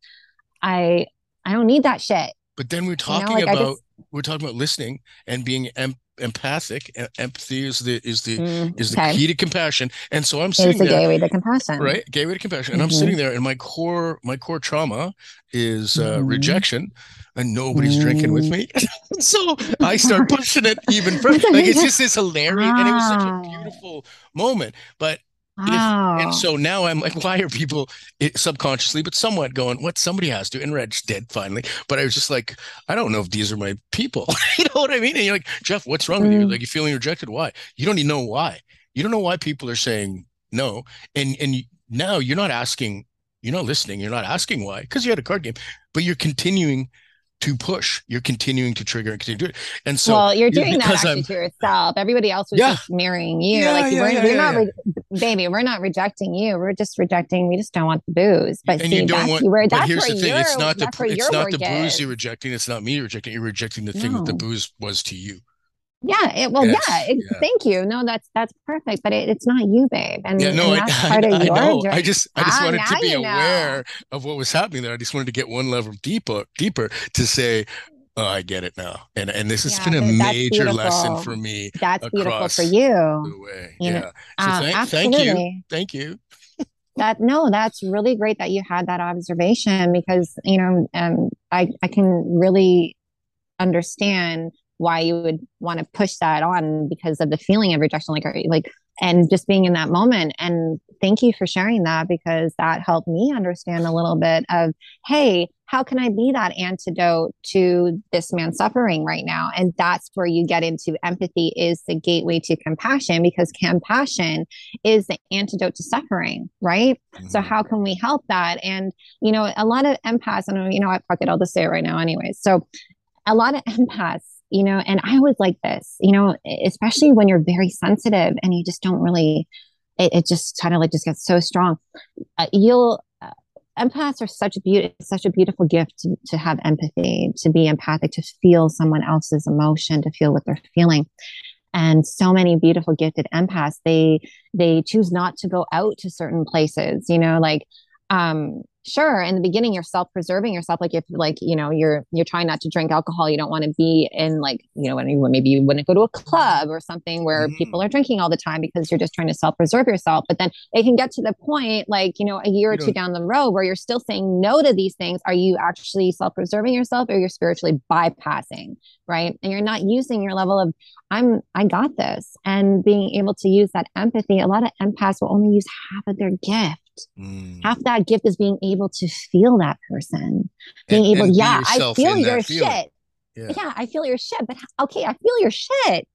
Speaker 3: I I don't need that shit.
Speaker 2: But then we're talking you know, like about just, we're talking about listening and being em- empathic. Empathy is the is the mm, is the okay. key to compassion. And so I'm sitting it's
Speaker 3: the there, gateway to compassion,
Speaker 2: right? Gateway to compassion. And mm-hmm. I'm sitting there, and my core my core trauma is uh, mm-hmm. rejection and nobody's mm. drinking with me. so I start pushing it even further. Like it's just this hilarious, wow. and it was such a beautiful moment. But
Speaker 3: Wow.
Speaker 2: If, and so now I'm like, why are people subconsciously, but somewhat going, what somebody has to? And Reg's dead finally. But I was just like, I don't know if these are my people. you know what I mean? And you're like, Geoff, what's wrong mm. with you? Mm. Like, you're feeling rejected. Why? You don't even know why. You don't know why people are saying no. And and now you're not asking, you're not listening, you're not asking why, because you had a card game, but you're continuing to push. You're continuing to trigger and continue to do it. And so,
Speaker 3: well, you're doing that actually I'm, to yourself. Everybody else was yeah. just mirroring you. Yeah, like yeah, we're, we're not, re- baby, we're not rejecting you. We're just rejecting. We just don't want the booze. But and see, you don't want. Where, but here's the thing:
Speaker 2: it's not the it's not the booze you're rejecting. It's not me rejecting. You're rejecting the thing no. that the booze was to you.
Speaker 3: Yeah. It, well, yes, yeah, it, yeah, Thank you. No, that's that's perfect. But it, it's not you, babe. And yeah, no, and that's I, part I, of I your know.
Speaker 2: Journey. I just I just ah, wanted to be aware know. of what was happening there. I just wanted to get one level deeper, deeper to say, Oh, I get it now. And and this has yeah, been a major lesson for me.
Speaker 3: That's beautiful for you.
Speaker 2: The way. You yeah. Know, so uh, thank, thank you. Thank you.
Speaker 3: that no, that's really great that you had that observation because you know, um, I I can really understand why you would want to push that on because of the feeling of rejection like like and just being in that moment. And thank you for sharing that because that helped me understand a little bit of hey how can i be that antidote to this man suffering right now? And that's where you get into empathy is the gateway to compassion because compassion is the antidote to suffering right? Mm-hmm. so how can we help that? And you know a lot of empaths and you know what fuck it i'll just say it right now anyways. So a lot of empaths you know, and I was like this, you know, especially when you're very sensitive and you just don't really, it, it just kind of like just gets so strong. Uh, you'll, uh, empaths are such a beauty, such a beautiful gift to, to have empathy, to be empathic, to feel someone else's emotion, to feel what they're feeling and so many beautiful gifted empaths they they choose not to go out to certain places you know like um sure in the beginning you're self-preserving yourself like if like you know you're you're trying not to drink alcohol you don't want to be in like you know when maybe you wouldn't go to a club or something where mm. people are drinking all the time because you're just trying to self-preserve yourself but then it can get to the point like you know a year or two down the road where you're still saying no to these things are you actually self-preserving yourself or you're spiritually bypassing right and you're not using your level of i'm i got this and being able to use that empathy a lot of empaths will only use half of their gift Mm. Half that gift is being able to feel that person, being and, able, and yeah, I feel your shit. Yeah. yeah. I feel your shit, but okay, I feel your shit.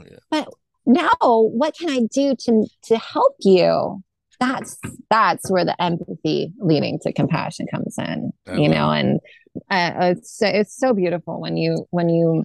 Speaker 3: Oh, yeah. But now what can I do to to help you? That's that's where the empathy leading to compassion comes in, you know, and uh, it's it's so beautiful when you when you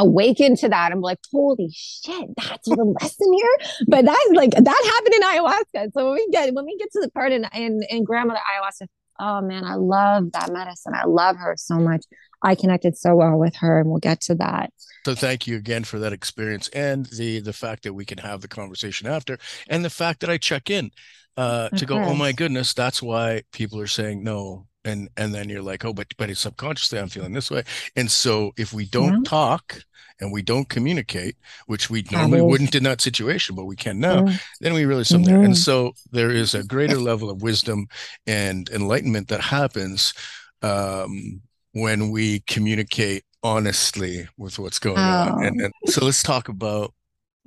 Speaker 3: awaken to that. I'm like, holy shit, that's the lesson here. But that's like that happened in ayahuasca. So when we get when we get to the part in in, in grandmother ayahuasca, oh man, I love that medicine. I love her so much. I connected so well with her, and we'll get to that.
Speaker 2: So thank you again for that experience and the the fact that we can have the conversation after, and the fact that I check in uh, to go, oh my goodness, that's why people are saying no and and then you're like oh but but it's subconsciously i'm feeling this way and so if we don't yeah. talk and we don't communicate which we normally wouldn't in that situation but we can now yeah. then we really something mm-hmm. and so there is a greater level of wisdom and enlightenment that happens um, when we communicate honestly with what's going oh. on and, and, so let's talk about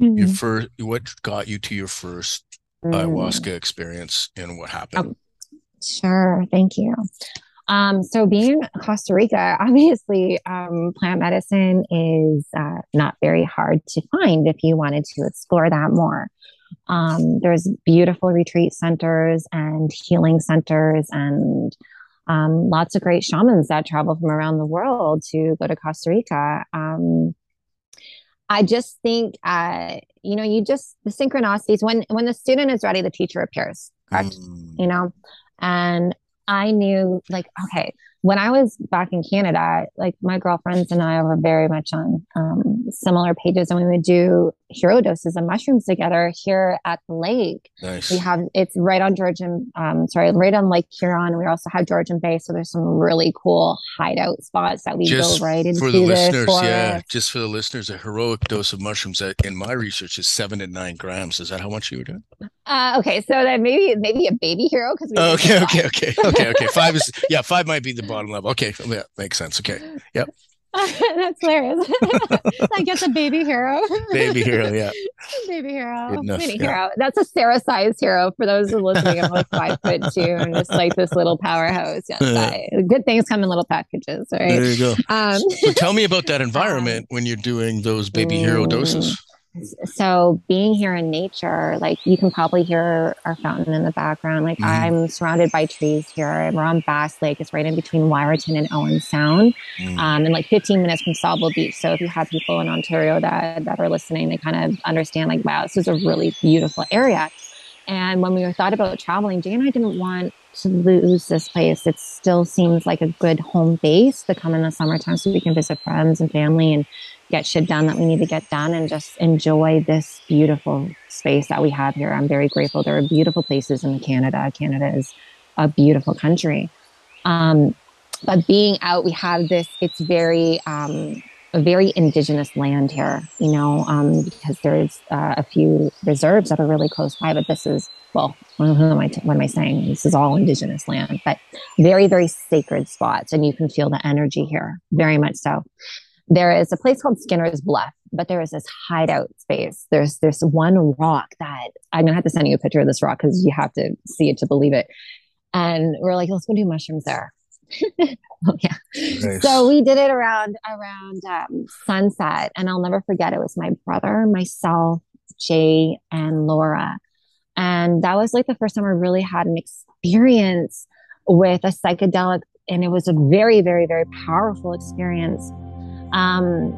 Speaker 2: mm-hmm. your first what got you to your first mm. ayahuasca experience and what happened oh
Speaker 3: Sure. Thank you. Um, so being in Costa Rica, obviously, um, plant medicine is uh, not very hard to find if you wanted to explore that more. Um, there's beautiful retreat centers and healing centers and um, lots of great shamans that travel from around the world to go to Costa Rica. Um, I just think, uh, you know, you just the synchronicities when when the student is ready, the teacher appears. Correct? Mm. You know, and I knew, like, okay, when I was back in Canada, like my girlfriends and I were very much on um, similar pages, and we would do hero doses of mushrooms together here at the lake. Nice. We have it's right on Georgian, um, sorry, right on Lake Huron. We also have Georgian Bay, so there's some really cool hideout spots that we just go right into.
Speaker 2: For the listeners, forest. yeah, just for the listeners, a heroic dose of mushrooms that in my research is seven to nine grams. Is that how much you were doing?
Speaker 3: Uh, okay, so then maybe maybe a baby hero because
Speaker 2: okay, okay, okay, okay, okay. Five is yeah, five might be the bottom level. Okay, yeah, makes sense. Okay, yep.
Speaker 3: That's hilarious. I guess a baby hero.
Speaker 2: baby hero, yeah.
Speaker 3: baby hero. Mini yeah. hero. That's a Sarah size hero for those who are listening. I'm like five foot two and just like this little powerhouse. Yes, I, good things come in little packages, right?
Speaker 2: There you go. Um, so tell me about that environment um, when you're doing those baby hero doses
Speaker 3: so being here in nature like you can probably hear our fountain in the background. Like mm. i'm surrounded by trees here. We're on bass lake. It's right in between Wiarton and owen sound mm. um, and like 15 minutes from Sauble beach. So if you have people in ontario that that are listening they kind of understand like wow this is a really beautiful area. And when we thought about traveling jay and i didn't want to lose this place. It still seems like a good home base to come in the summertime so we can visit friends and family and get shit done that we need to get done and just enjoy this beautiful space that we have here. I'm very grateful. There are beautiful places in Canada. Canada is a beautiful country. Um, but being out, we have this, it's very, um, a very indigenous land here, you know, um, because there's uh, a few reserves that are really close by, but this is, well, what am, I, what am I saying? This is all indigenous land, but very, very sacred spots. And you can feel the energy here, very much so there is a place called Skinner's Bluff, but there is this hideout space. There's this one rock that I'm gonna have to send you a picture of this rock because you have to see it to believe it. And we're like, let's go do mushrooms there. oh yeah. Nice. So we did it around around um, sunset, and I'll never forget. It was my brother, myself, Jay, and Laura, and that was like the first time I really had an experience with a psychedelic, and it was a very, very, very powerful experience um,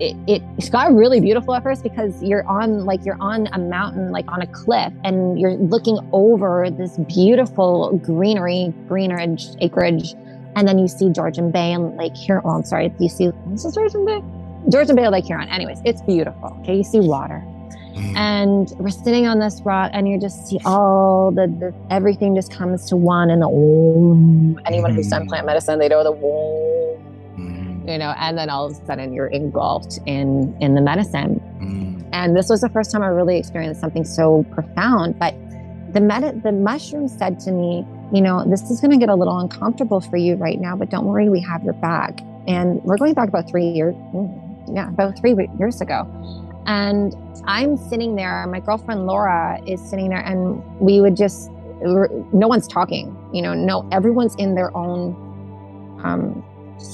Speaker 3: it, it got really beautiful at first because you're on like you're on a mountain like on a cliff and you're looking over this beautiful greenery greenery acreage and then you see georgian bay and lake huron oh, i'm sorry you see this is georgian bay georgian bay lake huron anyways it's beautiful okay you see water mm. and we're sitting on this rock and you just see all the, the everything just comes to one and the oh, anyone who's done mm. plant medicine they know the oh, you know, and then all of a sudden you're engulfed in in the medicine. Mm. And this was the first time I really experienced something so profound. But the med- the mushroom said to me, you know, this is going to get a little uncomfortable for you right now, but don't worry, we have your back. And we're going back about three years, mm, yeah, about three years ago. And I'm sitting there, my girlfriend Laura is sitting there, and we would just, no one's talking, you know, no, everyone's in their own um,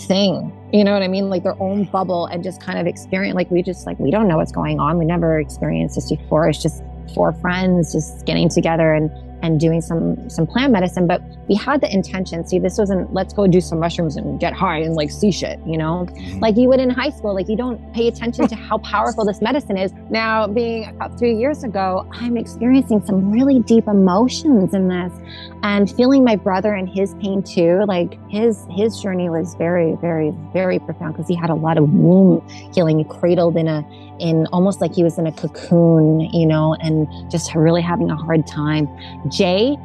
Speaker 3: thing you know what i mean? Like their own bubble and just kind of experience like we just like we don't know what's going on. We never experienced this before. It's just four friends just getting together and and doing some some plant medicine but we had the intention see this wasn't let's go do some mushrooms and get high and like see shit you know? Mm-hmm. like you would in high school like you don't pay attention to how powerful this medicine is. Now being about three years ago i'm experiencing some really deep emotions in this and feeling my brother and his pain too like his his journey was very very very profound because he had a lot of womb healing cradled in a in almost like he was in a cocoon, you know, and just really having a hard time. Jay,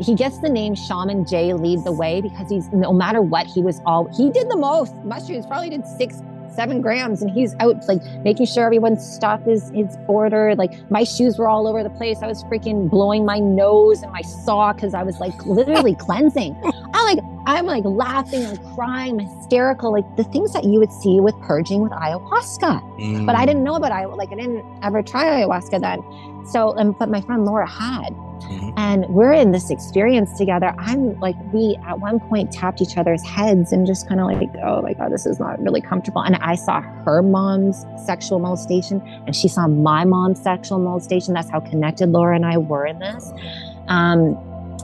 Speaker 3: he gets the name Shaman Jay lead the way because he's no matter what, he was all he did the most. Mushrooms probably did six seven grams and he's out like making sure everyone's stuff is is ordered like my shoes were all over the place i was freaking blowing my nose and my saw because i was like literally cleansing i'm like I'm like laughing and crying, hysterical, like the things that you would see with purging with ayahuasca. Mm. But I didn't know about ayahuasca. Like I didn't ever try ayahuasca then. So, um, but my friend Laura had. Mm-hmm. And we're in this experience together. I'm like, we at one point tapped each other's heads and just kind of like, oh my God, this is not really comfortable. And I saw her mom's sexual molestation and she saw my mom's sexual molestation. That's how connected Laura and I were in this. Um,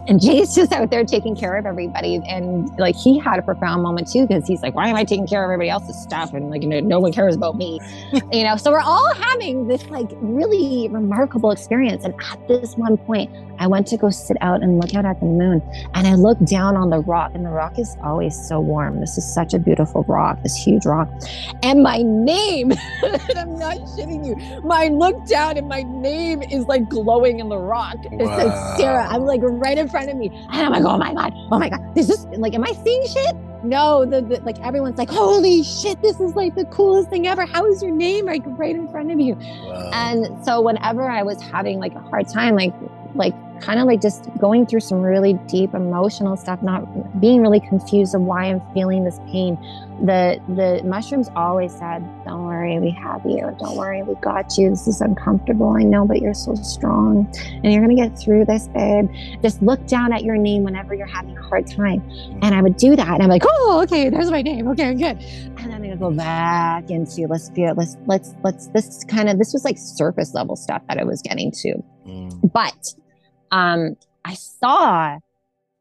Speaker 3: and Jay's just out there taking care of everybody. And like he had a profound moment too, because he's like, why am I taking care of everybody else's stuff? And like, you know, no one cares about me, you know? So we're all having this like really remarkable experience. And at this one point, I went to go sit out and look out at the moon. And I looked down on the rock, and the rock is always so warm. This is such a beautiful rock, this huge rock. And my name, I'm not shitting you, my look down and my name is like glowing in the rock. It wow. says Sarah. I'm like right in front of me. And I'm like, oh my God, oh my God. This is like, am I seeing shit? No, the, the, like everyone's like, holy shit, this is like the coolest thing ever. How is your name like right in front of you? Wow. And so whenever I was having like a hard time, like like kind of like just going through some really deep emotional stuff, not being really confused of why I'm feeling this pain. The the mushrooms always said, Don't worry, we have you. Don't worry, we got you. This is uncomfortable, I know, but you're so strong and you're gonna get through this, babe. Just look down at your name whenever you're having a hard time. And I would do that. And I'm like, oh, okay, there's my name. Okay, I'm good. And then I go back into let's feel let's let's let's this kind of this was like surface level stuff that I was getting to. Mm. But um, I saw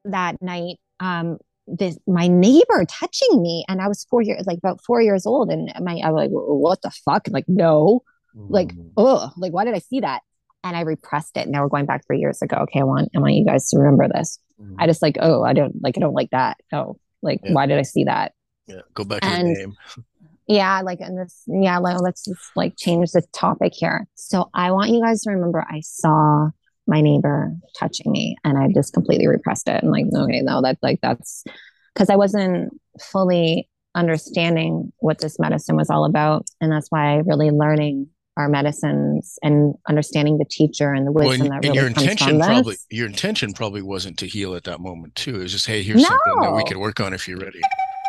Speaker 3: that night um, this my neighbor touching me, and I was four years like about four years old, and my I was like, what the fuck? Like, no, like, oh, like why did I see that? And I repressed it. And now we're going back three years ago. Okay, I want I want you guys to remember this. Mm-hmm. I just like, oh, I don't like I don't like that. Oh, like yeah. why did I see that?
Speaker 2: Yeah, go back to and, the name.
Speaker 3: yeah, like and this, yeah, like, let's just like change the topic here. So I want you guys to remember I saw my neighbor touching me and I just completely repressed it and like okay no that's like that's because I wasn't fully understanding what this medicine was all about and that's why really learning our medicines and understanding the teacher and the wisdom well, and, that really
Speaker 2: your
Speaker 3: comes
Speaker 2: intention
Speaker 3: from
Speaker 2: probably
Speaker 3: this.
Speaker 2: your intention probably wasn't to heal at that moment too it was just hey here's no. something that we could work on if you're ready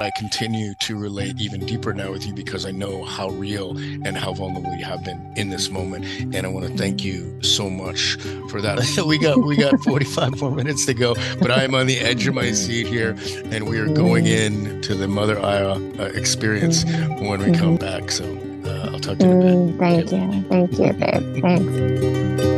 Speaker 2: I continue to relate even deeper now with you because I know how real and how vulnerable you have been in this moment. And I want to thank you so much for that. we got we got 45 more minutes to go, but I am on the edge of my seat here, and we are going in to the Mother Aya uh, experience when we come back. So uh, I'll talk to you in a bit.
Speaker 3: Mm, thank you, thank you, babe. Thanks.